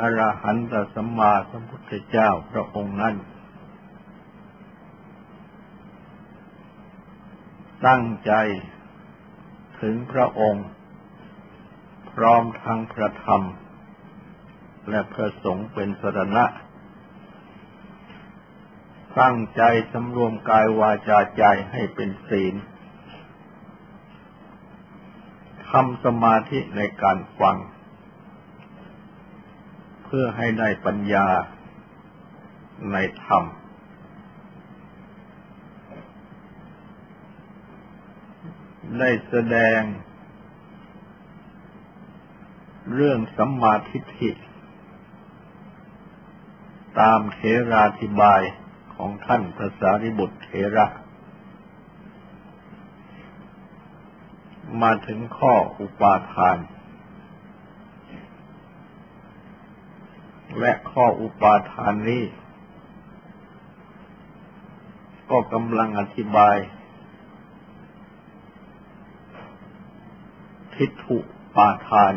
อรหันตสัมมาสัมพุทธเจ้าพระองค์นั้น ตั้งใจถึงพระองค์ พร้อมทั้งพระธรรม และพระสงฆ์เป็นสรณะ ตั้งใจสำรวมกายวาจาใจให้เป็นศีลทำสมาธิในการฟัง พื่อให้ได้ปัญญาในธรรม ได้แสดง เรื่องสัมมาทิฏฐิ ตามเทราธิบายของท่านพระสารีบุตรเทระ มาถึงข้ออุปาทาน และข้ออุปาทานนี้ ก็กำลังอธิบาย ทิฏฐุปาทาน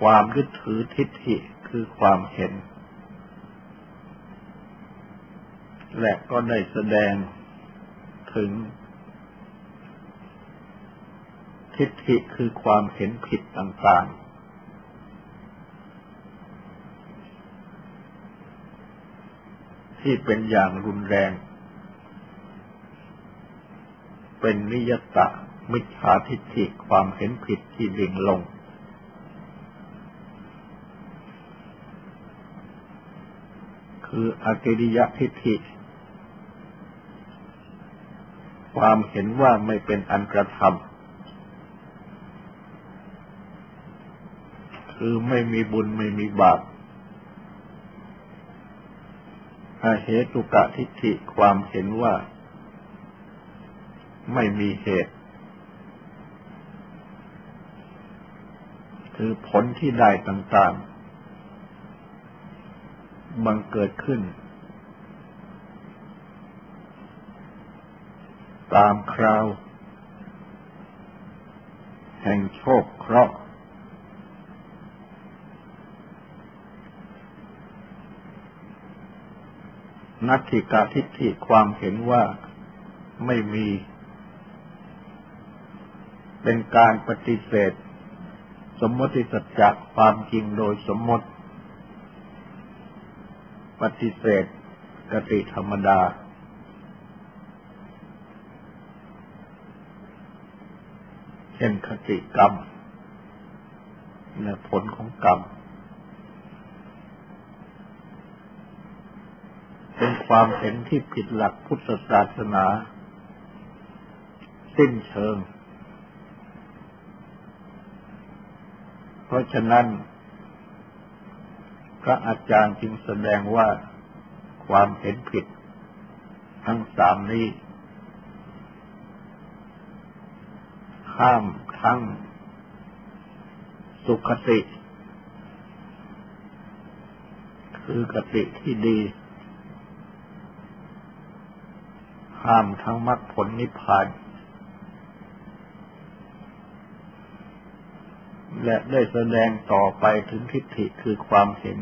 ความยึดถือทิฏฐิคือความเห็น และก็ได้แสดงถึง ทิฏฐิคือความเห็นผิดต่างๆ ที่เป็นอย่างรุนแรง เป็นนิยตะมิจฉาทิฏฐิความเห็นผิดที่ดิ่งลง คืออกิริยทิฏฐิ ความเห็นว่าไม่เป็นอันกระทำคือไม่มีบุญไม่มีบาป อาเหตุกะทิฏฐิความเห็นว่า ไม่มีเหตุ คือผลที่ได้ต่างๆ บังเกิดขึ้น ตามคราว แห่งโชคเคราะห์ นัตถิกาทิฏฐิความเห็นว่าไม่มี เป็นการปฏิเสธ สมมติสัจจะความจริงโดยสมมติ ปฏิเสธกติธรรมดา เช่นคติกรรม และผลของกรรมเป็น ความเห็นที่ผิดหลักพุทธศาสนา สิ้นเชิง เพราะฉะนั้น พระอาจารย์จึงแสดงว่าความเห็นผิด ทั้งสามนี้ข้ามทั้งสุขติ คือกติที่ดี ห้ามทั้งมรรคผลนิพพาน และได้แสดงต่อไปถึงทิฏฐิคือความเห็น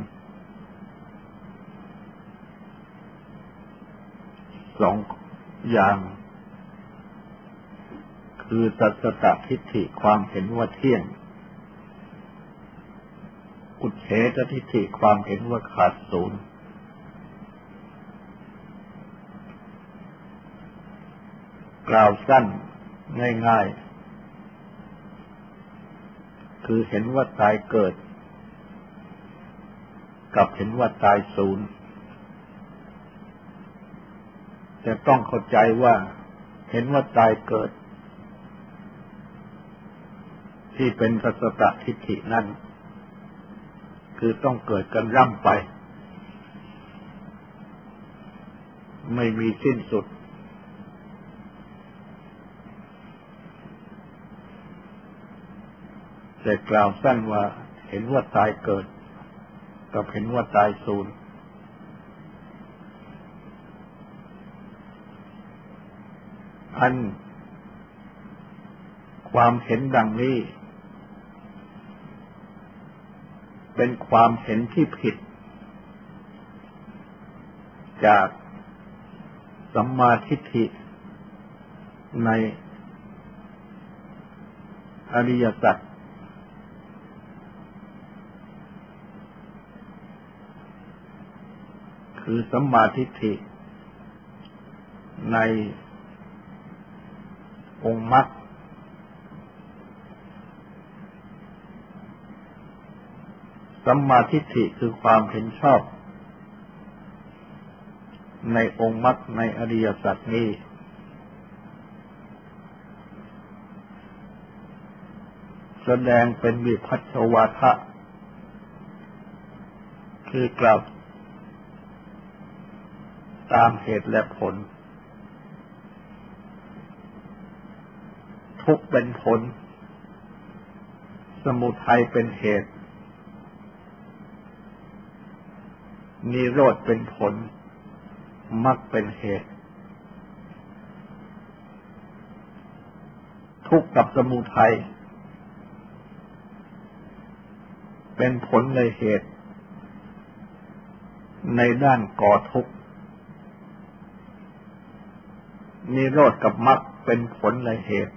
สองอย่าง คือสัจตทิฏฐิความเห็นว่าเที่ยง อุเฉตทิฏฐิความเห็นว่าขาดศูนย์ ล่าวสั้นง่ายๆ คือเห็นว่าตายเกิด กับเห็นว่าตายศูนย์แต่ต้องเข้าใจว่า เห็นว่าตายเกิด ที่เป็นสัสตทิฏฐินั้น คือต้องเกิดกันร่ำไป ไม่มีสิ้นสุด แต่กล่าวสั้นว่าเห็นว่าตายเกิด กับเห็นว่าตายสูญอัน ความเห็นดังนี้ เป็นความเห็นที่ผิด จากสัมมาทิฏฐิในอริยสัจ คือสัมมาทิฏฐิ ในองค์มรรคสัมมาทิฏฐิคือความเห็นชอบ ในองค์มรรคในอริยสัจนี้ แสดงเป็นวิพัชวาทะ คือกล่าว ตามเหตุและผล ทุกเป็นผล สมุทัยเป็นเหตุ นิโรธเป็นผลมรรคเป็นเหตุ ทุกข์กับสมุทัยเป็นผลในเหตุ ในด้านก่อทุกข์ นิโรธกับมรรคเป็นผลในเหตุ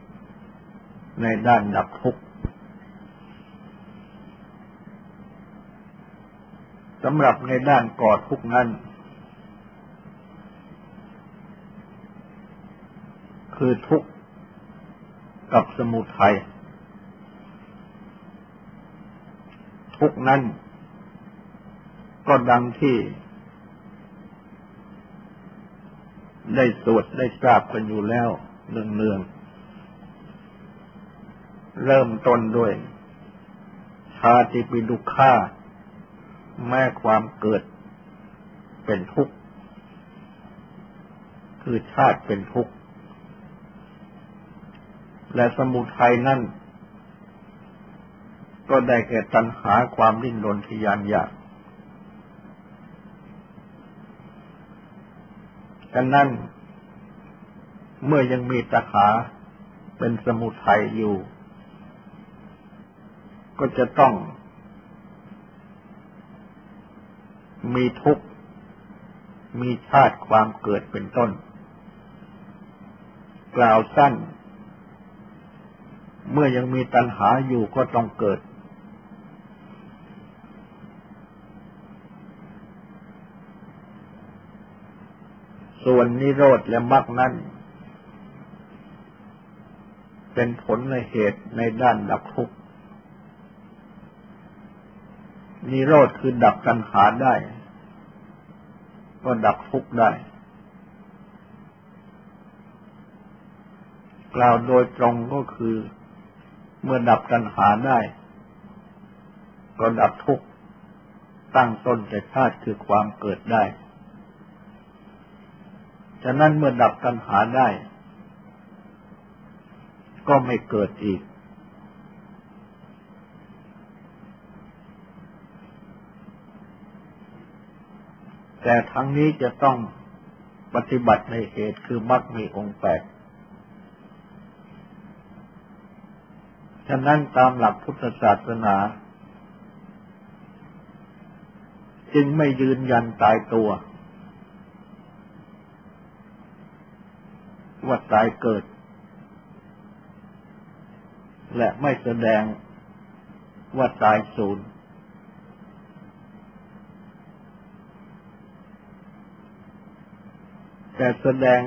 ในด้านดับทุกข์สำหรับในด้านก่อทุกข์นั้น คือทุกข์กับสมุทัยทุกนั้น ก็ดังที่ ได้สวดได้ทราบกันอยู่แล้วเนืองๆเริ่มต้นด้วยชาติปิดุขาแม้ความเกิดเป็นทุกข์ คือชาติเป็นทุกข์ และสมุทัยนั่น ก็ได้แก่ตัณหาความดิ้นรนทยานอยาก ดังนั้น เมื่อยังมีตัณหาเป็นสมุทัยอยู่ ก็จะต้อง มีทุกข์ มีชาติความเกิดเป็นต้น กล่าวสั้น เมื่อยังมีตัณหาอยู่ก็ต้องเกิด ส่วนนิโรธและมรรคนั้น เป็นผลในเหตุในด้านดับทุกข์นิโรธคือดับตัณหาได้ ก็ดับทุกข์ได้ กล่าวโดยตรงก็คือเมื่อดับตัณหาได้ ก็ดับทุกข์ตั้งต้นแต่ชาติคือความเกิดได้ะนั้นเมื่อดับตัณหาได้ ก็ไม่เกิดอีก แต่ทั้งนี้จะต้องปฏิบัติในเหตุคือมรรคมีองค์แปดฉะนั้นตามหลักพุทธศาสนา จึงไม่ยืนยันตายตัว ว่าตายเกิด และไม่แสดงว่าตายสูญแต่แสดง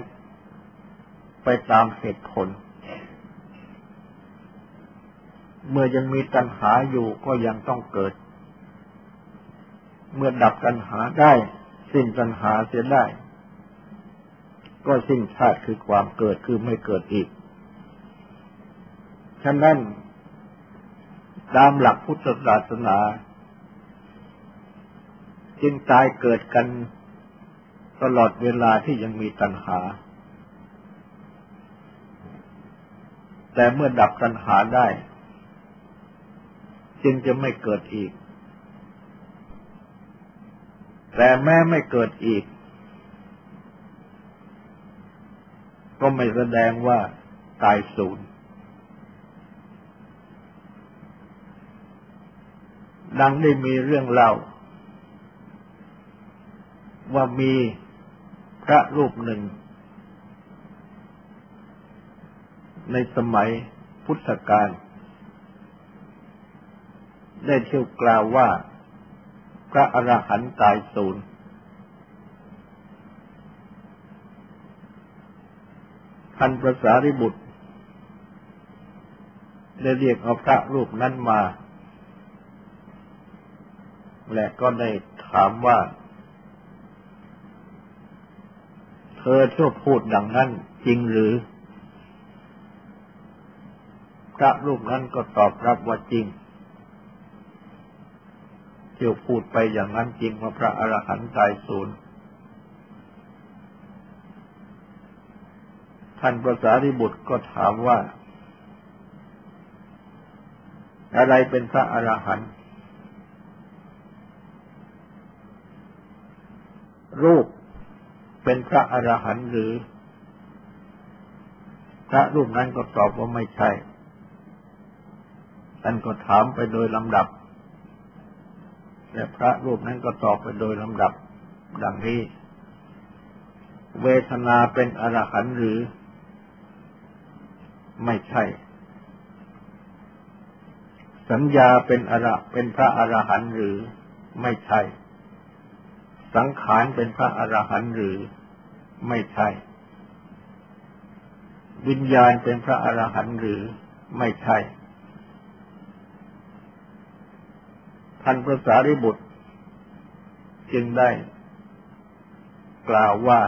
ไปตามเหตุผล เมื่อยังมีตัณหาอยู่ก็ยังต้องเกิด เมื่อดับตัณหาได้ สิ้นตัณหาเสียได้ ก็สิ้นชาติคือความเกิดคือไม่เกิดอีก ฉะนั้น ตามหลักพุทธศาสนา จึงตายเกิดกันตลอดเวลาที่ยังมีตัณหา แต่เมื่อดับตัณหาได้ จึงจะไม่เกิดอีก แต่แม้ไม่เกิดอีก ก็ไม่แสดงว่าตายศูนย์ดังได้มีเรื่องเล่า ว่ามีพระรูปหนึ่ง ในสมัยพุทธกาลได้เที่ยวกล่าวว่า พระอรหันต์ตายศูนย์ ท่านประสาริบุตร ได้เรียกเอาพระรูปนั้นมา และก็ได้ถามว่า เธอเที่ยวพูดดังนั้นจริงหรือ พระรูปนั้นก็ตอบรับว่าจริงเที่ยวพูดไปอย่างนั้นจริงว่าพระอรหันต์ตายศูน ท่านประสาริบุตรก็ถามว่า อะไรเป็นพระอรหันต์รูปเป็นพระอรหันต์หรือ พระรูปนั้นก็ตอบว่าไม่ใช่ ท่านก็ถามไปโดยลำดับ และพระรูปนั้นก็ตอบไปโดยลำดับ ดังนี้ เวทนาเป็นอรหันต์หรือ ไม่ใช่ สัญญาเป็นอระเป็นพระอรหันต์หรือไม่ใช่ สังขารเป็นพระอรหันต์หรือไม่ใช่ วิญญาณเป็นพระอรหันต์หรือไม่ใช่ ท่านพระสารีบุตร จึงได้ กล่าวว่า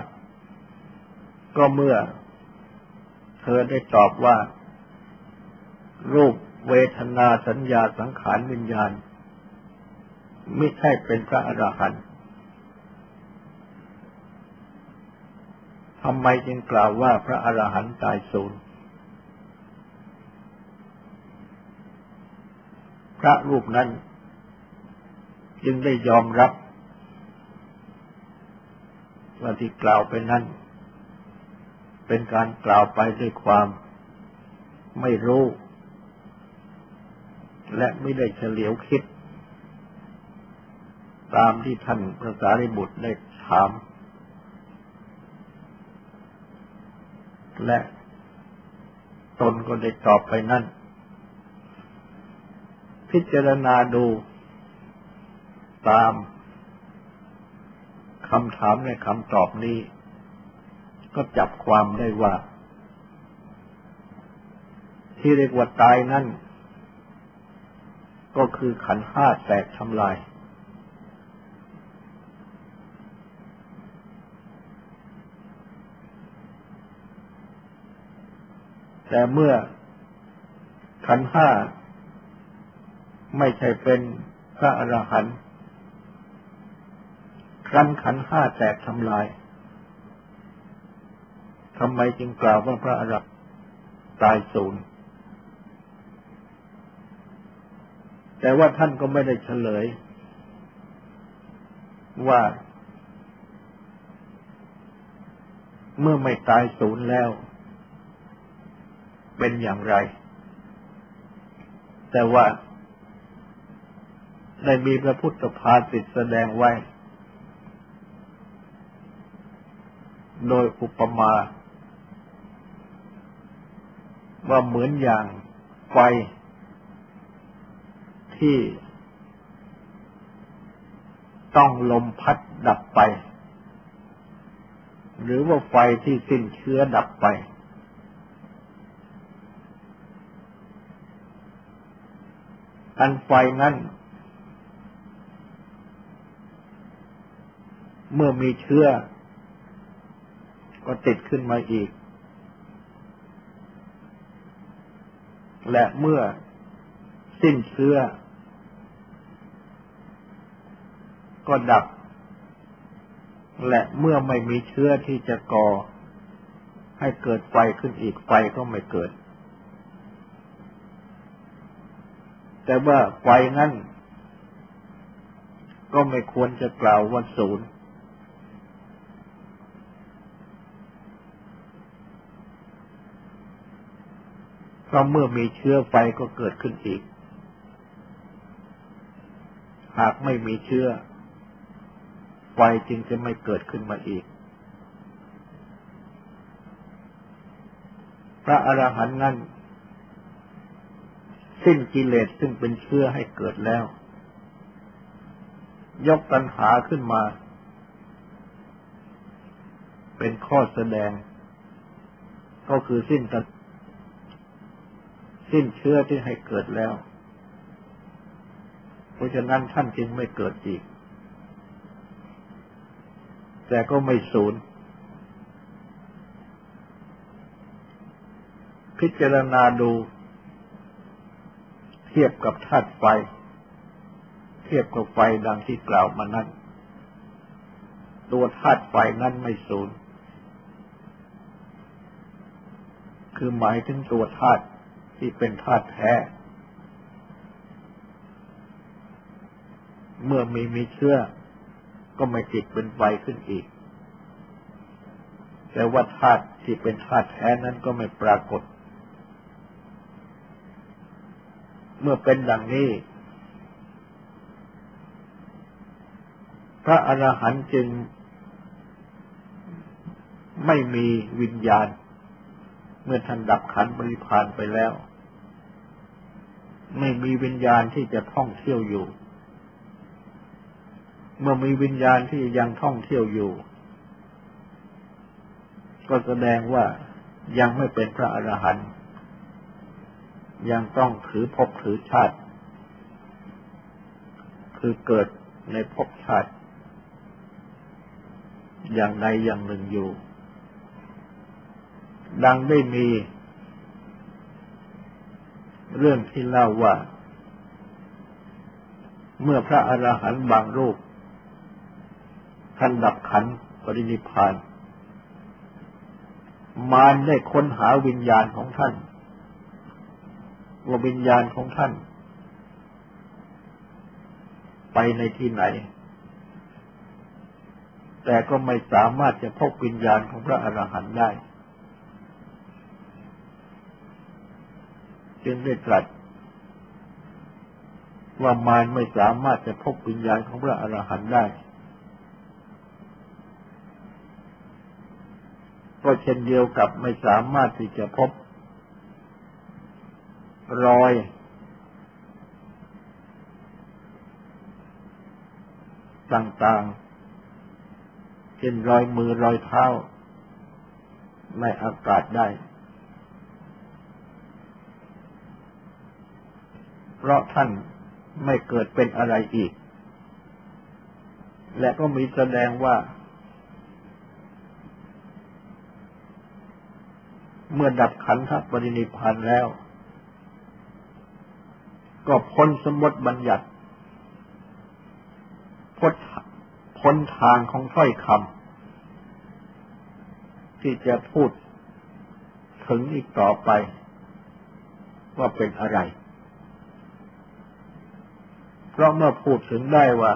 ก็เมื่อ เธอได้ตอบว่า รูปเวทนาสัญญาสังขารวิญญาณ ไม่ใช่เป็นพระอรหันต์ทำไมจึงกล่าวว่าพระอรหันต์ตายสูญพระรูปนั้น จึงได้ยอมรับว่าที่กล่าวไปนั้น เป็นการกล่าวไปด้วยความไม่รู้ และไม่ได้เฉลียวคิด ตามที่ท่านพระสารีบุตรได้ถาม และตนก็ได้ตอบไปนั่น พิจารณาดูตามคำถามในคำตอบนี้ ก็จับความได้ว่า ที่เรียกว่าตายนั่น ก็คือขันห้าแตกทำลาย แต่เมื่อขันห้าไม่ใช่เป็นพระอรหันต์ครั้นขันห้าแตกทำลาย ทำไมจึงกล่าวว่าพระอรหันต์ตายสูญแต่ว่าท่านก็ไม่ได้เฉลย ว่า เมื่อไม่ตายสูญแล้ว เป็นอย่างไร แต่ว่าได้มีพระพุทธภาสิตแสดงไว้ โดยอุปมา ว่าเหมือนอย่างไฟที่ต้องลมพัดดับไป หรือว่าไฟที่สิ้นเชื้อดับไป อันไฟนั้นเมื่อมีเชื้อ ก็ติดขึ้นมาอีก สสิ้นเชื้อ ก็ดับ และเมื่อไม่มีเชื้อที่จะก่อ ให้เกิดไฟขึ้นอีกไฟก็ไม่เกิด แต่ว่าไฟนั้นก็ไม่ควรจะกล่าวว่าศูนย์ พราะเมื่อมีเชื้อไฟก็เกิดขึ้นอีก หากไม่มีเชื้อ ไฟจึงจะไม่เกิดขึ้นมาอีก พระอรหันต์นั้นสิ้นกิเลสซึ่งเป็นเชื้อให้เกิดแล้ว ยกตัณหาขึ้นมา เป็นข้อแสดง ก็คือสิ้นตัณ สิ้นเชื้อที่ให้เกิดแล้ว เพราะฉะนั้นท่านจึงไม่เกิดอีก แต่ก็ไม่สูญพิจารณาดู เทียบกับธาตุไฟ เทียบกับไฟดังที่กล่าวมานั้น ตัวธาตุไฟนั้นไม่สูญคือหมายถึงตัวธาตุ ที่เป็นธาตุแท้ เมื่อมีมีเชื่อ ก็ไม่ติดเป็นไฟขึ้นอีก แต่ว่าธาตุที่เป็นธาตุแท้นั้นก็ไม่ปรากฏ เมื่อเป็นดังนี้ พระอรหันต์จึงไม่มีวิญญาณ เมื่อท่านดับขันบริพานไปแล้ว ไม่มีวิญญาณที่จะท่องเที่ยวอยู่ เมื่อมีวิญญาณที่ยังท่องเที่ยวอยู่ ก็แสดงว่ายังไม่เป็นพระอรหันต์ยังต้องถือภพถือชาติ คือเกิดในภพชาติ อย่างใดอย่างหนึ่งอยู่ ดังได้มี เรื่องที่เล่าว่า เมื่อพระอรหันต์บางรูปท่านดับขันปรินิพาน มารได้ค้นหาวิญญาณของท่าน ว่าวิญญาณของท่าน ไปในที่ไหน แต่ก็ไม่สามารถจะพบวิญญาณของพระอรหันต์ได้ จึงได้ตรัสว่ามารไม่สามารถจะพบวิญญาณของพระอรหันต์ได้ ก็เช่นเดียวกับไม่สามารถที่จะพบ รอย ต่างๆ เช่นรอยมือรอยเท้าในอากาศได้ เพราะท่านไม่เกิดเป็นอะไรอีก และก็มีแสดงว่า เมื่อดับขันธปรินิพานแล้ว ก็พ้นสมมติบัญญัติพ้นพ้นทางของถ้อยคำที่จะพูดถึงอีกต่อไป ว่าเป็นอะไร เพราะเมื่อพูดถึงได้ว่า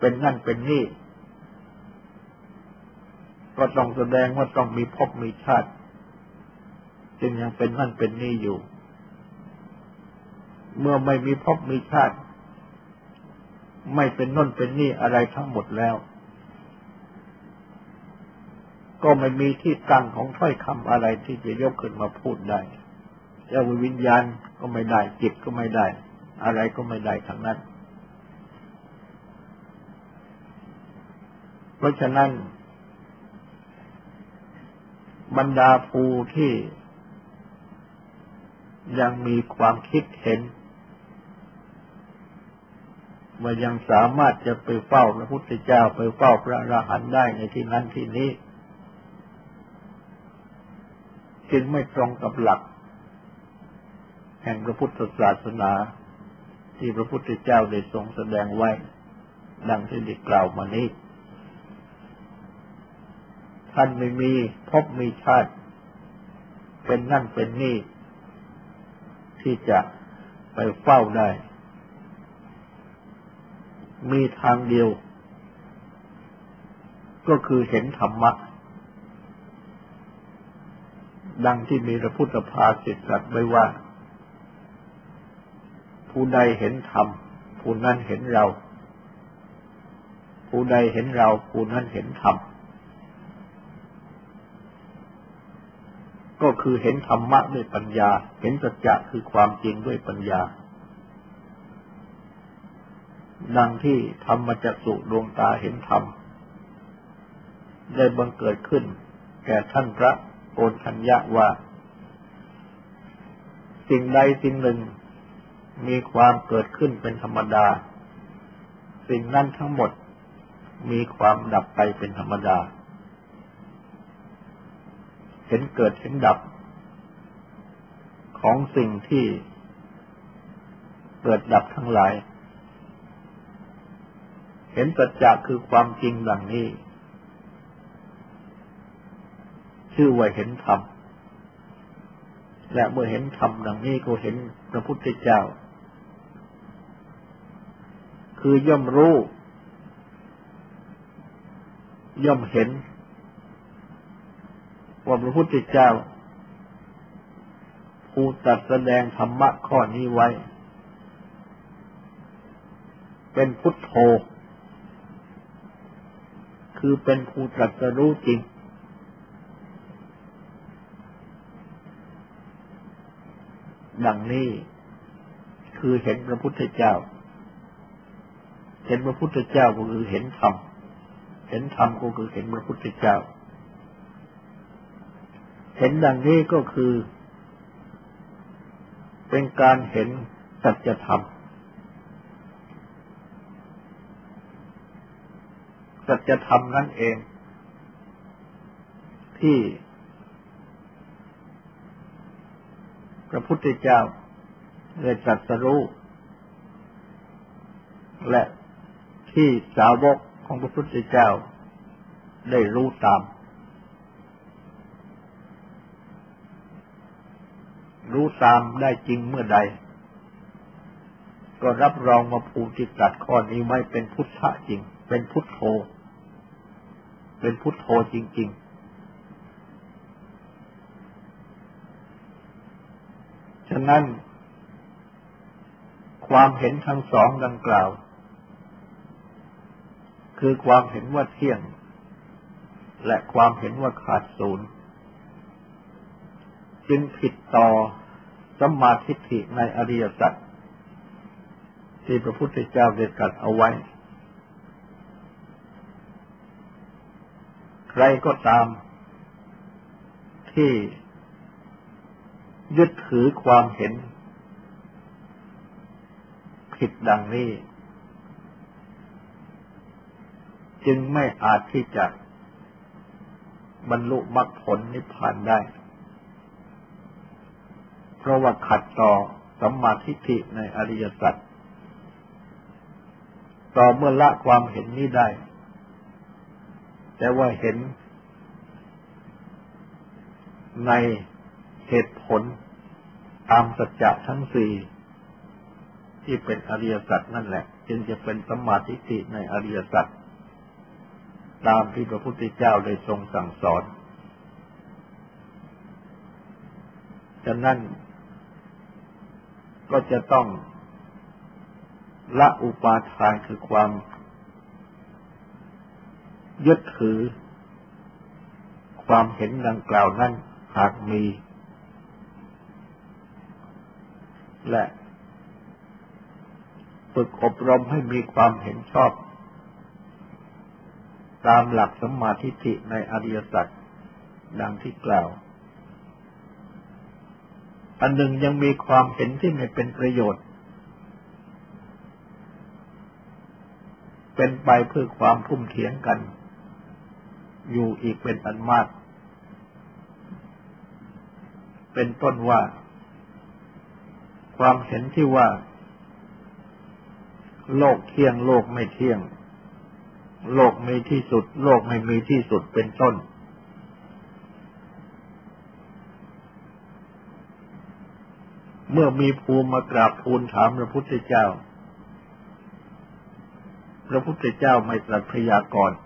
เป็นนั่นเป็นนี่ ก็ต้องแสดงว่าต้องมีภพมีชาติ จึงยังเป็นนั่นเป็นนี่อยู่ เมื่อไม่มีภพมีชาติ ไม่เป็นน่นเป็นนี่อะไรทั้งหมดแล้ว ก็ไม่มีที่ตั้งของถ้อยคำอะไรที่จะยกขึ้นมาพูดได้จะวิญญาณก็ไม่ได้จิตก็ไม่ได้ อะไรก็ไม่ได้ทั้งนั้น เพราะฉะนั้น บรรดาภูที่ยังมีความคิดเห็นว่ายังสามารถจะไปเฝ้าพระพุทธเจ้าไปเฝ้าพระอรหันต์ได้ในที่นั้นที่นี้ จึงไม่ตรงกับหลัก แห่งพระพุทธศาสนา ที่พระพุทธเจ้าได้ทรงแสดงไว้ ดังที่ได้กล่าวมานี้ ท่านไม่มีพบมีชาติ เป็นนั่นเป็นนี่ ที่จะไปเฝ้าได้ มีทางเดียว ก็คือเห็นธรรมะ ดังที่มีพระพุทธภาสิตตรัสไว้ว่า ผู้ใดเห็นธรรม ผู้นั้นเห็นเรา ผู้ใดเห็นเรา ผู้นั้นเห็นธรรม ก็คือเห็นธรรมะด้วยปัญญา เห็นสัจจะคือความจริงด้วยปัญญา ดังที่ธรรมจักสุดวงตาเห็นธรรม ได้บังเกิดขึ้น แก่ท่านพระโอทัญญาว่า สิ่งใดสิ่งหนึ่ง มีความเกิดขึ้นเป็นธรรมดา สิ่งนั้นทั้งหมดมีความดับไปเป็นธรรมดา เห็นเกิดเห็นดับ ของสิ่งที่เกิดดับทั้งหลาย เห็นสัจจะคือความจริงดังนี้ ชื่อว่าเห็นธรรม และเมื่อเห็นธรรมดังนี้ก็เห็นพระพุทธเจ้า คือย่อมรู้ ย่อมเห็น ว่าพระพุทธเจ้าผู้ตัดแสดงธรรมะข้อนี้ไว้ เป็นพุทโธ คือเป็นผู้ตรัสรู้จริง ดังนี้คือเห็นพระพุทธเจ้า เห็นพระพุทธเจ้าก็คือเห็นธรรม เห็นธรรมก็คือเห็นพระพุทธเจ้า เห็นดังนี้ก็คือ เป็นการเห็นสัจธรรม สัจธรรมนั่นเอง ที่ พระพุทธเจ้าได้จัดสรู้และที่สาวกของพระพุทธเจ้าได้รู้ตาม รู้ตามได้จริงเมื่อใด ก็รับรองมาภูติตัดข้อนี้ไม่เป็นพุทธะจริง เป็นพุทโธ เป็นพุทโธจริง ๆ ฉะนั้น ความเห็นทั้งสองดังกล่าว คือความเห็นว่าเที่ยง และความเห็นว่าขาดศูนย์จึงผิดต่อ สัมมาทิฏฐิในอริยสัจที่พระพุทธเจ้าได้ตรัสเอาไว้ ใครก็ตาม ที่ยึดถือความเห็น ผิดดังนี้ จึงไม่อาจที่จะบรรลุมรรคผลนิพพานได้ ราะว่าขัดต่อสัมมาทิฏฐิในอริยสัจต่อเมื่อละความเห็นนี้ได้ แต่ว่าเห็น ในเหตุผลตามสัจจะทั้งสี่ที่เป็นอริยสัจนั่นแหละ จึงจะเป็นสัมมาทิฏฐิในอริยสัจตามที่พระพุทธเจ้าได้ทรงสั่งสอน ฉะนั้น ก็จะต้องละอุปาทานคือความยึดถือ ความเห็นดังกล่าวนั้นหากมี และฝึกอบรมให้มีความเห็นชอบ ตามหลักสมาธิิในอริยสัจดังที่กล่าว อันหนึ่งยังมีความเห็นที่ไม่เป็นประโยชน์ เป็นไปเพื่อความพุ่มเถียงกัน อยู่อีกเป็นอันมาก เป็นต้นว่า ความเห็นที่ว่า โลกเที่ยงโลกไม่เที่ยง โลกมีที่สุด โลกไม่มีที่สุดเป็นต้น เมื่อมีภูมิมากราบทูลถามพระพุทธเจ้า พระพุทธเจ้าไม่ตรัสพยากรณ์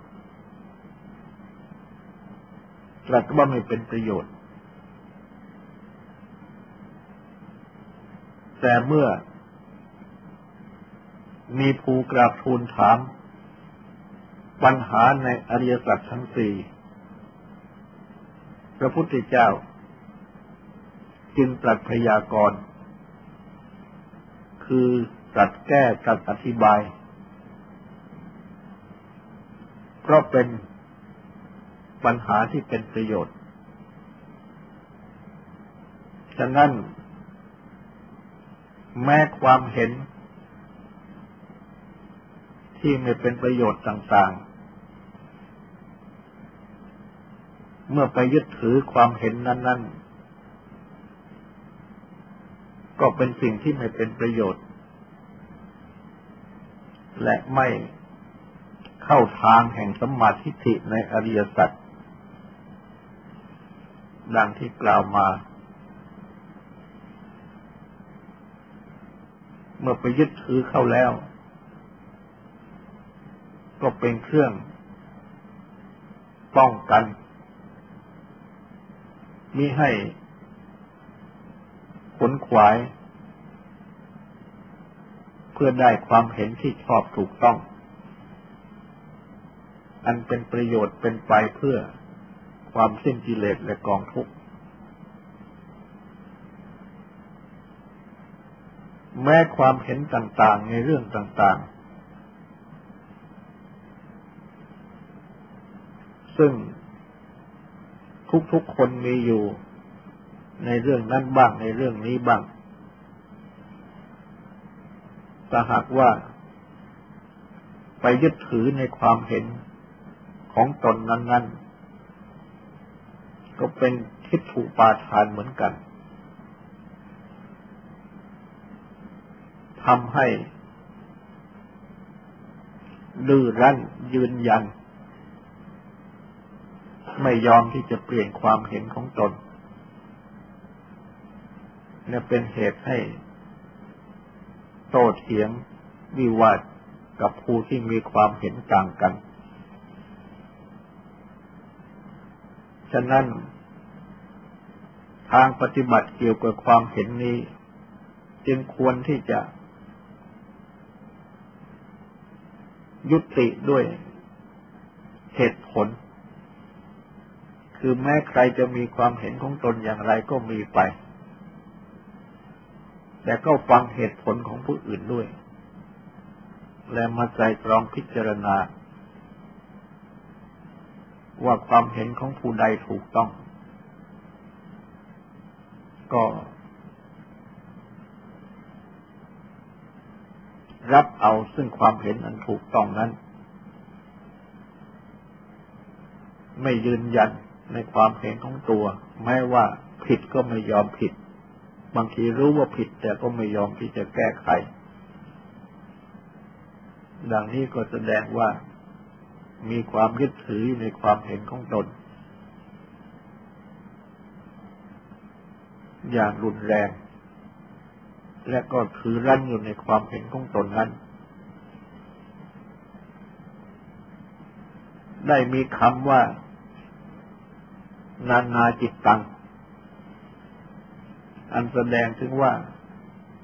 ตรัสว่าไม่เป็นประโยชน์ แต่เมื่อ มีภูกราบทูลถาม ปัญหาในอริยสัจทั้งสี่พระพุทธเจ้า จึงตรัสพยากรณ์ คือตรัสแก้ตรัสอธิบาย เพราะเป็นปัญหาที่เป็นประโยชน์ ฉะนั้น แม้ความเห็น ที่ไม่เป็นประโยชน์ต่างๆ เมื่อไปยึดถือความเห็นนั้น ๆ ก็เป็นสิ่งที่ไม่เป็นประโยชน์ และไม่เข้าทางแห่งสมาธิฐิในอริยสัจดังที่กล่าวมา เมื่อไปยึดถือเข้าแล้ว ก็เป็นเครื่องป้องกันมิให้ขนขวาย เพื่อได้ความเห็นที่ชอบถูกต้อง อันเป็นประโยชน์เป็นไปเพื่อความสิ้นกิเลสและกองทุกข์ แม้ความเห็นต่างๆในเรื่องต่างๆ ซึ่งทุกๆคนมีอยู่ในเรื่องนั้นบ้างในเรื่องนี้บ้าง แต่หากว่า ไปยึดถือในความเห็นของตนนั้น ๆ ก็เป็นทิฏฐุปาทานเหมือนกันทำให้ดื้อรั้นยืนยัน ไม่ยอมที่จะเปลี่ยนความเห็นของตนเนี่ยเป็นเหตุให้ โตเถียงวิวาทกับผู้ที่มีความเห็นต่างกัน ฉะนั้น ทางปฏิบัติเกี่ยวกับความเห็นนี้ จึงควรที่จะ ยุติด้วยเหตุผล คือแม้ใครจะมีความเห็นของตนอย่างไรก็มีไป แต่ก็ฟังเหตุผลของผู้อื่นด้วย และมาใจตรองพิจารณา ว่าความเห็นของผู้ใดถูกต้อง ก็รับเอาซึ่งความเห็นอันถูกต้องนั้น ไม่ยืนยันในความเห็นของตัว แม้ว่าผิดก็ไม่ยอมผิด บางทีรู้ว่าผิดแต่ก็ไม่ยอมที่จะแก้ไข ดังนี้ก็แสดงว่ามีความยึดถือในความเห็นของตน อย่างรุนแรง และก็ถือรั้นอยู่ในความเห็นของตนนั้น ได้มีคำว่า นานาจิตตัง อันแสดงถึงว่า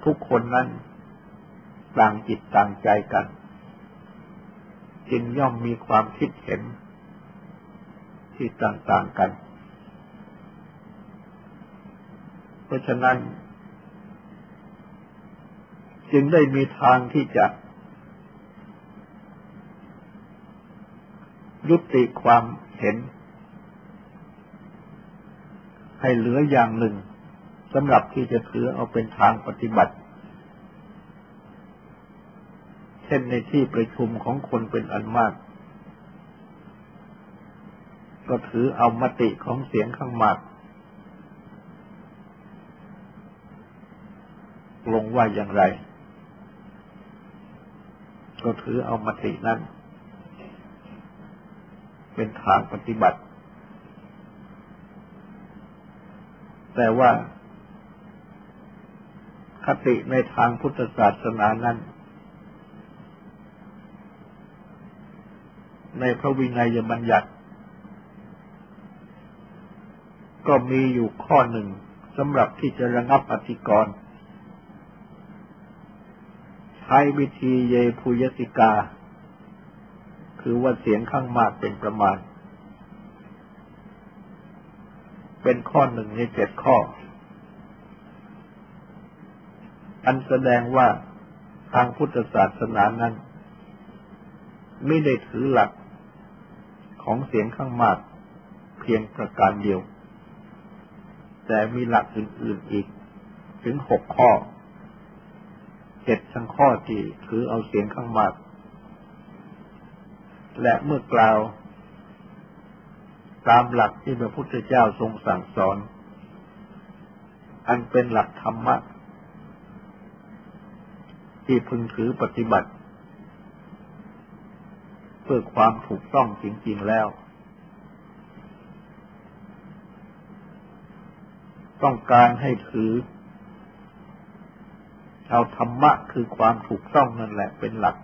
ทุกคนนั้นต่างจิตต่างใจกัน จึงย่อมมีความคิดเห็น ที่ต่างๆกัน เพราะฉะนั้น จึงได้มีทางที่จะ ยุติความเห็น ให้เหลืออย่างหนึ่ง สำหรับที่จะถือเอาเป็นทางปฏิบัติ เช่นในที่ประชุมของคนเป็นอันมาก ก็ถือเอามติของเสียงข้างมาก ลงว่าอย่างไร ก็ถือเอามตินั้นเป็นทางปฏิบัติ แต่ว่า คติในทางพุทธศาสนานั้น ในพระวินัยบัญญัติ ก็มีอยู่ข้อหนึ่งสำหรับที่จะระงับอธิกรณ์ใช้วิธีเยภูยติกา คือว่าเสียงข้างมากเป็นประมาณ เป็นข้อหนึ่งในเจ็ดข้อ อันแสดงว่าทางพุทธศาสนานั้น ไม่ได้ถือหลักของเสียงข้างมาก เพียงประการเดียว แต่มีหลักอื่นๆอีก ถึงหกข้อเจ็ดทั้งข้อที่ถือเอาเสียงข้างมาก และเมื่อกล่าว ตามหลักที่พระพุทธเจ้าทรงสั่งสอน อันเป็นหลักธรรมะ ที่พึงถือปฏิบัติ เพื่อความถูกต้องจริง ๆแล้ว ต้องการให้ถือเอาธรรมะคือความถูกต้องนั่นแหละเป็นหลัก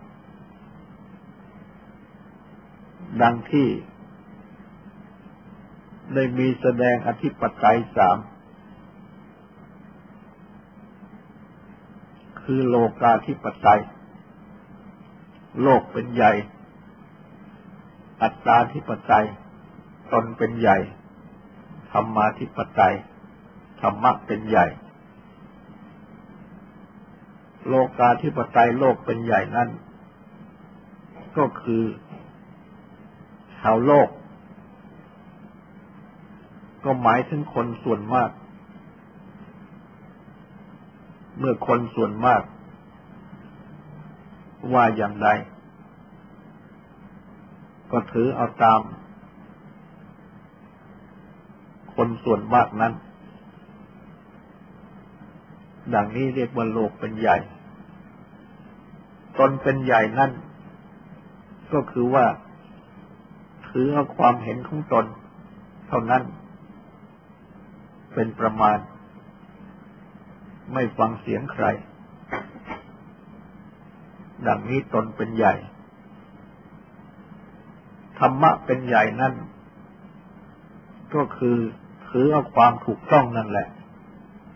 ดังที่ได้มีแสดงอธิปไตยสาม คือโลกาธิปไตย โลกเป็นใหญ่ อัตตาธิปไตย ตนเป็นใหญ่ ธรรมาธิปไตย ธรรมะเป็นใหญ่ โลกาธิปไตยโลกเป็นใหญ่นั้น ก็คือ ชาวโลก ก็หมายถึงคนส่วนมาก เมื่อคนส่วนมาก ว่าอย่างใดก็ถือเอาตาม คนส่วนมากนั้น ดังนี้เรียกว่าโลกเป็นใหญ่ ตนเป็นใหญ่นั่น ก็คือว่า ถือเอาความเห็นของตน เท่านั้น เป็นประมาณ ไม่ฟังเสียงใคร ดังนี้ตนเป็นใหญ่ ธรรมะเป็นใหญ่นั่น ก็คือถือเอาความถูกต้องนั่นแหละ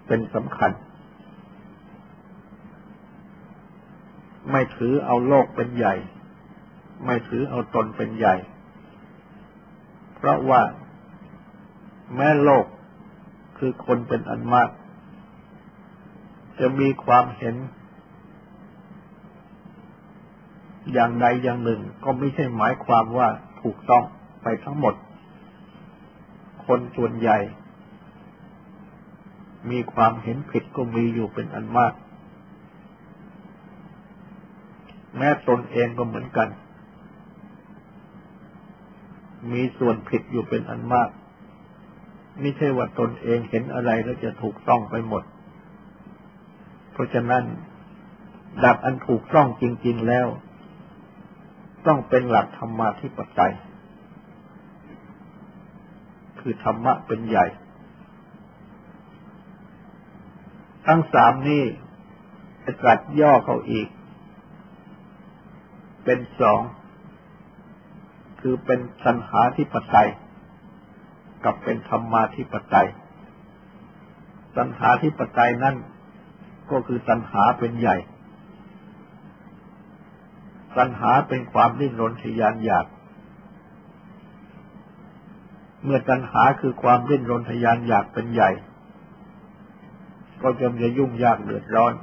เป็นสำคัญ ไม่ถือเอาโลกเป็นใหญ่ ไม่ถือเอาตนเป็นใหญ่ เพราะว่าแม้โลกคือคนเป็นอันมาก จะมีความเห็น อย่างใดอย่างหนึ่ง ก็ไม่ใช่หมายความว่าถูกต้องไปทั้งหมด คนส่วนใหญ่ มีความเห็นผิดก็มีอยู่เป็นอันมาก แม้ตนเองก็เหมือนกัน มีส่วนผิดอยู่เป็นอันมาก ไม่ใช่ว่าตนเองเห็นอะไรแล้วจะถูกต้องไปหมด ราะฉะนั้น ดับอันถูกต้องจริง ๆแล้ว ต้องเป็นหลักธรรมาธิปไตย คือธรรมะเป็นใหญ่ ทั้งสามนี้ตรัสย่อเขาอีก เป็นสอง คือเป็นสัญหาธิปไตย กับเป็นธรรมาธิปไตยสัญหาธิปไตยนั่น ก็คือสัญหาเป็นใหญ่สัญหาเป็นความดิ้นรนทยานอยาก เมื่อสัญหาคือความดิ้นรนทยานอยากเป็นใหญ่ ก็จะมียุ่งยากเดือดร้อน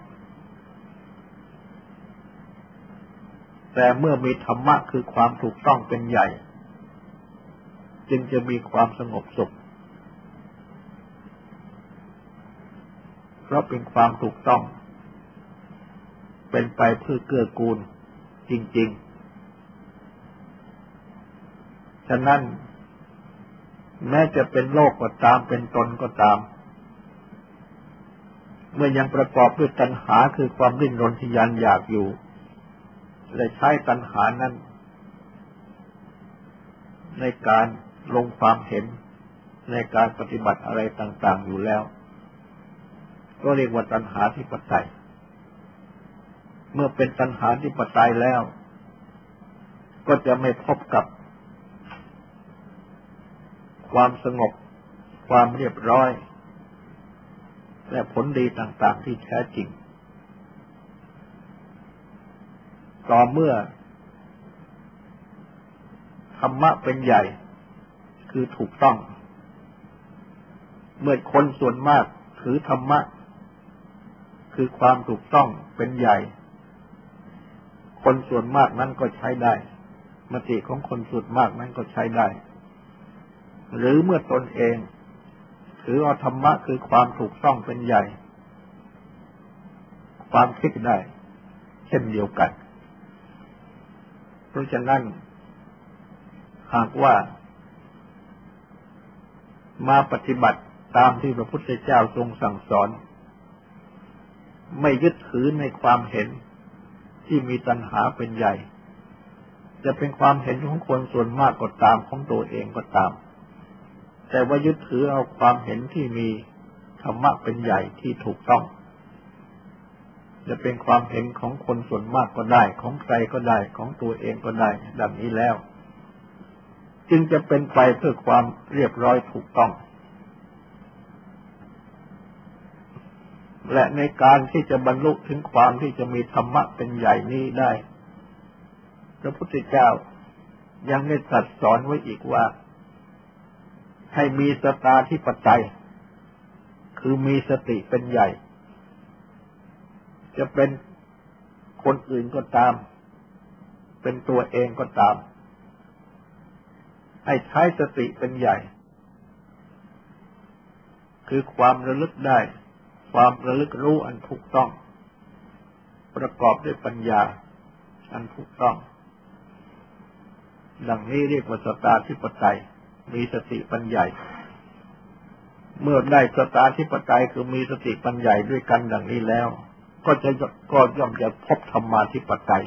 แต่เมื่อมีธรรมะคือความถูกต้องเป็นใหญ่ จึงจะมีความสงบสุข เพราะเป็นความถูกต้อง เป็นไปเพื่อเกื้อกูลจริง ๆ ฉะนั้น แม้จะเป็นโลกก็ตามเป็นตนก็ตาม เมื่อยังประกอบด้วยตัณหาคือความดิ้นรนทยันอยากอยู่เลยใช้ตัณหานั้น ในการลงความเห็นในการปฏิบัติอะไรต่าง ๆ อยู่แล้ว ก็เรียกว่าตัณหาที่ปไตย เมื่อเป็นตัณหาที่ปไตยแล้ว ก็จะไม่พบกับ ความสงบ ความเรียบร้อย และผลดีต่างๆที่แท้จริง ต่อเมื่อธรรมะเป็นใหญ่ คือถูกต้อง เมื่อคนส่วนมากถือธรรมะ คือความถูกต้องเป็นใหญ่ คนส่วนมากนั้นก็ใช้ได้ มติของคนส่วนมากนั้นก็ใช้ได้ หรือเมื่อตนเองถือเอาธรรมะคือความถูกต้องเป็นใหญ่ ความคิดได้ เช่นเดียวกัน เพราะฉะนั้น หากว่า มาปฏิบัติตามที่พระพุทธเจ้าทรงสั่งสอน ไม่ยึดถือในความเห็นที่มีตัณหาเป็นใหญ่ จะเป็นความเห็นของคนส่วนมากก็ตามของตัวเองก็ตาม แต่ว่ายึดถือเอาความเห็นที่มีธรรมะเป็นใหญ่ที่ถูกต้อง จะเป็นความเห็นของคนส่วนมากก็ได้ ของใครก็ได้ของตัวเองก็ได้ดังนี้แล้ว จึงจะเป็นไปเพื่อความเรียบร้อยถูกต้อง และในการที่จะบรรลุถึงความที่จะมีธรรมะเป็นใหญ่นี้ได้ พระพุทธเจ้ายังได้ตรัสสอนไว้อีกว่า ให้มีสตาธิปไตย คือมีสติเป็นใหญ่ จะเป็นคนอื่นก็ตาม เป็นตัวเองก็ตาม ให้ใช้สติเป็นใหญ่ คือความระลึกได้ ความระลึกรู้อันถูกต้อง ประกอบด้วยปัญญา อันถูกต้อง ดังนี้เรียกว่าสตาธิปไตย มีสติปัญญาเมื่อได้สตาธิปไตยคือมีสติปัญญาด้วยกันดังนี้แล้ว ก็จะก็ย่อมจะพบธรรมาธิปไตย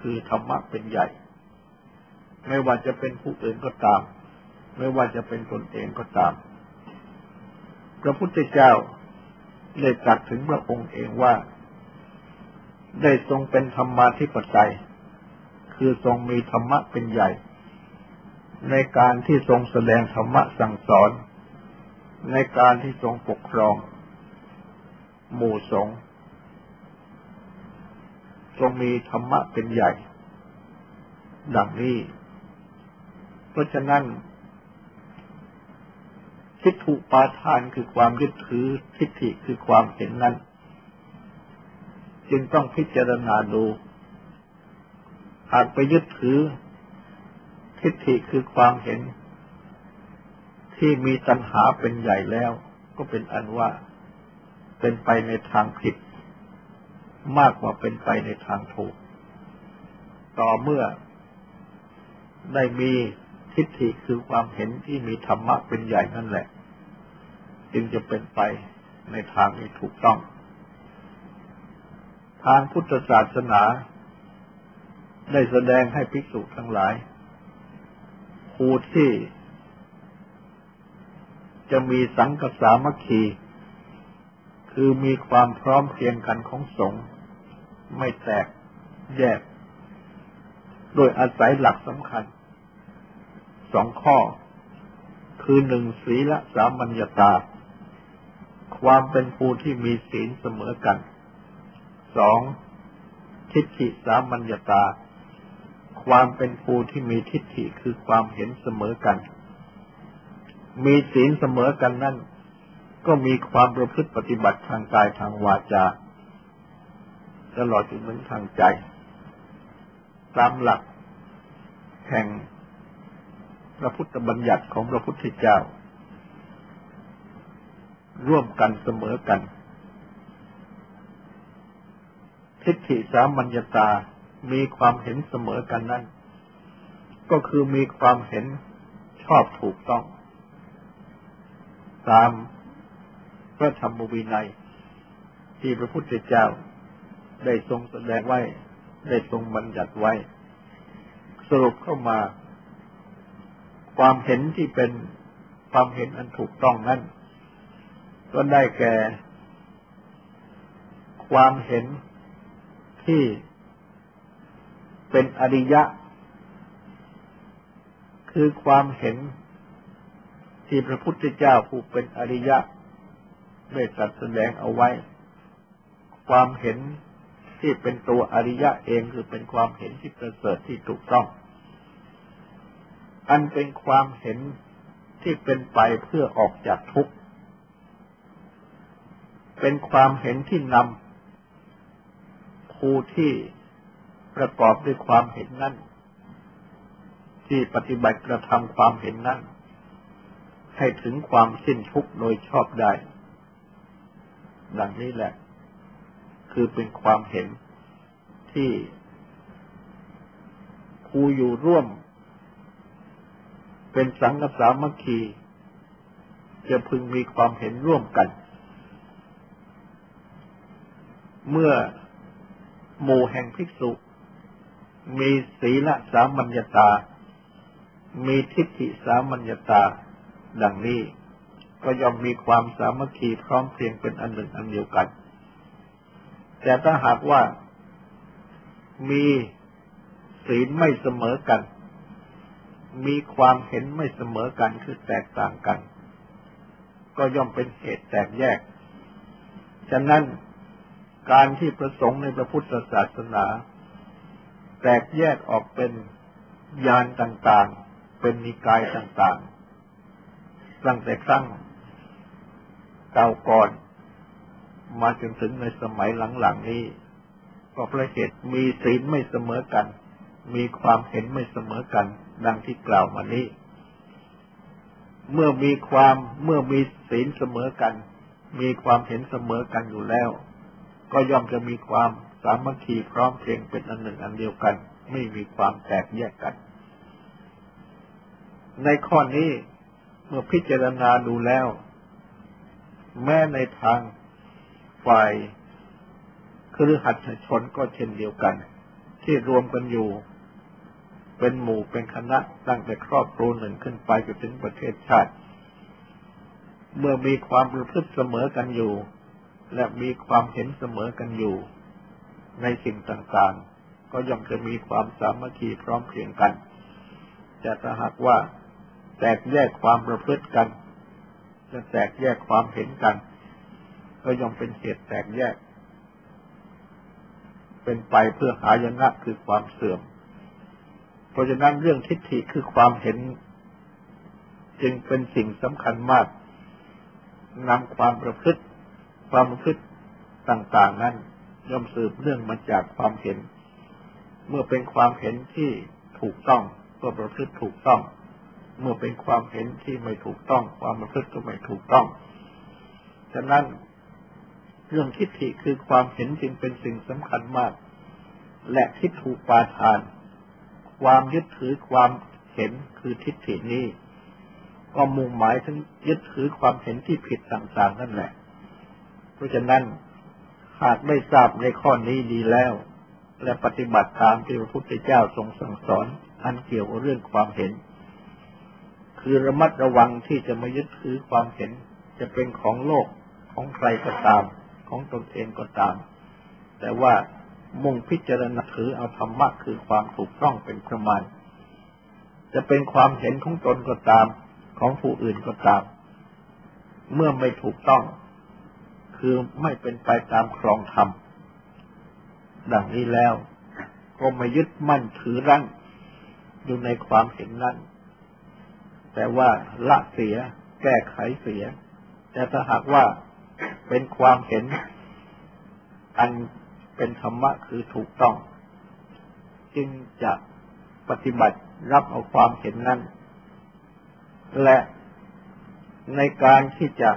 คือธรรมะเป็นใหญ่ ไม่ว่าจะเป็นผู้อื่นก็ตาม ไม่ว่าจะเป็นตนเองก็ตาม พระพุทธเจ้า ได้ตรัสถึงพระองค์เองว่า ได้ทรงเป็นธรรมาธิปไตย คือทรงมีธรรมะเป็นใหญ่ ในการที่ทรงแสดงธรรมะสั่งสอน ในการที่ทรงปกครอง หมู่สงฆ์ทรงมีธรรมะเป็นใหญ่ ดังนี้ เพราะฉะนั้น ทิฏฐุปาทานคือความยึดถือทิฏฐิคือความเห็นนั้น จึงต้องพิจารณาดู หากไปยึดถือ ทิฏฐิคือความเห็น ที่มีตัณหาเป็นใหญ่แล้ว ก็เป็นอันว่า เป็นไปในทางผิด มากกว่าเป็นไปในทางถูก ต่อเมื่อ ได้มีทิฏฐิคือความเห็นที่มีธรรมะเป็นใหญ่นั่นแหละ จึงจะเป็นไปในทางที่ถูกต้อง ทางพุทธศาสนา ได้แสดงให้ภิกษุทั้งหลายผู้ที่ จะมีสังกสามัคคี คือมีความพร้อมเพียงกันของสงฆ์ไม่แตกแยก โดยอาศัยหลักสำคัญ สองข้อ คือหนึ่งศีละสามัญญาตา ความเป็นผู้ที่มีศีลเสมอกัน สองทิฏฐิสามัญญาตา ความเป็นผู้ที่มีทิฏฐิคือความเห็นเสมอกัน มีศีลเสมอกันนั่น ก็มีความประพฤติปฏิบัติทางกายทางวาจาตลอดจนถึงทางใจ ตามหลักแห่งพระพุทธบัญญัติของพระพุทธเจ้า ร่วมกันเสมอกัน ทิฏฐิสามัญญาตามีความเห็นเสมอกันนั้น ก็คือมีความเห็นชอบถูกต้อง ตามพระธรรมวินัย ที่พระพุทธเจ้า ได้ทรงแสดงไว้ ได้ทรงบัญญัติไว้ สรุปเข้ามา ความเห็นที่เป็นความเห็นอันถูกต้องนั้น ก็ได้แก่ ความเห็นที่เป็นอริยะ คือความเห็นที่พระพุทธเจ้าผู้เป็นอริยะได้ตรัสแสดงเอาไว้ ความเห็นที่เป็นตัวอริยะเองคือเป็นความเห็นที่ประเสริฐที่ถูกต้อง อันเป็นความเห็นที่เป็นไปเพื่อออกจากทุกข์ เป็นความเห็นที่นำผู้ที่ประกอบด้วยความเห็นนั้น ที่ปฏิบัติกระทำความเห็นนั้น ให้ถึงความสิ้นทุกข์โดยชอบได้ ดังนี้แหละ คือเป็นความเห็นที่ผู้อยู่ร่วม เป็นสังฆสามัคคีจะพึงมีความเห็นร่วมกัน เมื่อหมู่แห่งภิกษุ มีศีลสามัญญาตา มีทิฏฐิสามัญญาตา ดังนี้ ก็ย่อมมีความสามัคคีพร้อมเพรียงเป็นอันหนึ่งอันเดียวกัน แต่ถ้าหากว่ามีศีลไม่เสมอกัน มีความเห็นไม่เสมอกันคือแตกต่างกัน ก็ย่อมเป็นเหตุแตกแยก ฉะนั้น การที่ประสงค์ในพระพุทธศาสนา แตกแยกออกเป็นยานต่างๆ เป็นนิกายต่างๆ ตั้งแต่ครั้งเก่าก่อน มาจนถึงในสมัยหลังๆนี้ ก็เพราะเหตุมีศีลไม่เสมอกัน มีความเห็นไม่เสมอกัน ดังที่กล่าวมานี้ เมื่อมีความเมื่อมีศีลเสมอกัน มีความเห็นเสมอกันอยู่แล้ว ก็ย่อมจะมีความสามัคคีพร้อมเพรียงเป็นอันหนึ่งอันเดียวกัน ไม่มีความแตกแยกกัน ในข้อนี้เมื่อพิจารณาดูแล้ว แม้ในทางฝ่ายคือหัดชนก็เช่นเดียวกัน ที่รวมกันอยู่ เป็นหมู่เป็นคณะตั้งแต่ครอบครัวหนึ่งขึ้นไปจนถึงประเทศชาติ เมื่อมีความประพฤติเสมอกันอยู่ และมีความเห็นเสมอกันอยู่ ในสิ่งต่างๆ ก็ย่อมจะมีความสามัคคีพร้อมเพรียงกัน แต่ถ้าหากว่าแตกแยกความประพฤติกันจะแตกแยกความเห็นกัน ก็ย่อมเป็นเหตุแตกแยก เป็นไปเพื่อหายนะคือความเสื่อม เพราะฉะนั้นเรื่องทิฏฐิคือความเห็น จึงเป็นสิ่งสำคัญมากนำความประพฤติ ความประพฤติต่างๆนั้นย่อมสืบเนื่องมาจากความเห็น เมื่อเป็นความเห็นที่ถูกต้องก็ประพฤติถูกต้อง เมื่อเป็นความเห็นที่ไม่ถูกต้อง ความประพฤติก็ไม่ถูกต้องฉะนั้นเรื่องทิฏฐิคือความเห็นจึงเป็นสิ่งสำคัญมาก และทิฏฐุปาทาน ความยึดถือความเห็นคือทิฏฐินี้ ก็มุ่งหมายถึงยึดถือความเห็นที่ผิดต่างๆนั่นแหละ เพราะฉะนั้นหากได้ทราบในข้อนี้ดีแล้ว และปฏิบัติตามที่พระพุทธเจ้าทรงสั่งสอน อันเกี่ยวกับเรื่องความเห็น คือระมัดระวังที่จะมายึดถือความเห็น จะเป็นของโลกของใครก็ตาม ของตนเองก็ตาม แต่ว่ามุ่งพิจารณาถือเอาธรรมะคือความถูกต้องเป็นประมาณ จะเป็นความเห็นของตนก็ตาม ของผู้อื่นก็ตาม เมื่อไม่ถูกต้อง คือไม่เป็นไปตามครองธรรม ดังนี้แล้ว ก็ไม่ยึดมั่นถือรั้งอยู่ในความเห็นนั้น แต่ว่าละเสีย แก้ไขเสีย แต่ถ้าหากว่าเป็นความเห็น อันเป็นธรรมะคือถูกต้อง จึงจะปฏิบัติรับเอาความเห็นนั้น และในการที่จะ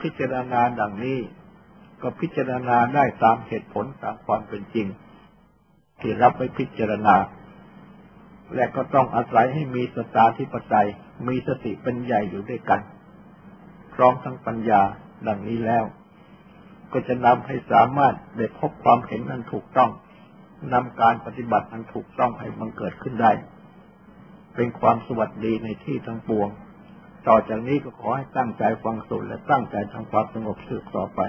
พิจารณาดังนี้ ก็พิจารณาได้ตามเหตุผลตามความเป็นจริง ที่รับไปพิจารณา และก็ต้องอาศัยให้มีสตาธิปไตยมีสติเป็นใหญ่อยู่ด้วยกันพร้อมทั้งปัญญาดังนี้แล้ว ก็จะนำให้สามารถได้พบความเห็นนั้นถูกต้องนำการปฏิบัติอันถูกต้องให้มันเกิดขึ้นได้ เป็นความสวัสดีในที่ทั้งปวง ต่อจากนี้ก็ขอให้ตั้งใจฟังสุดและตั้งใจทำความสงบสืบต่อไป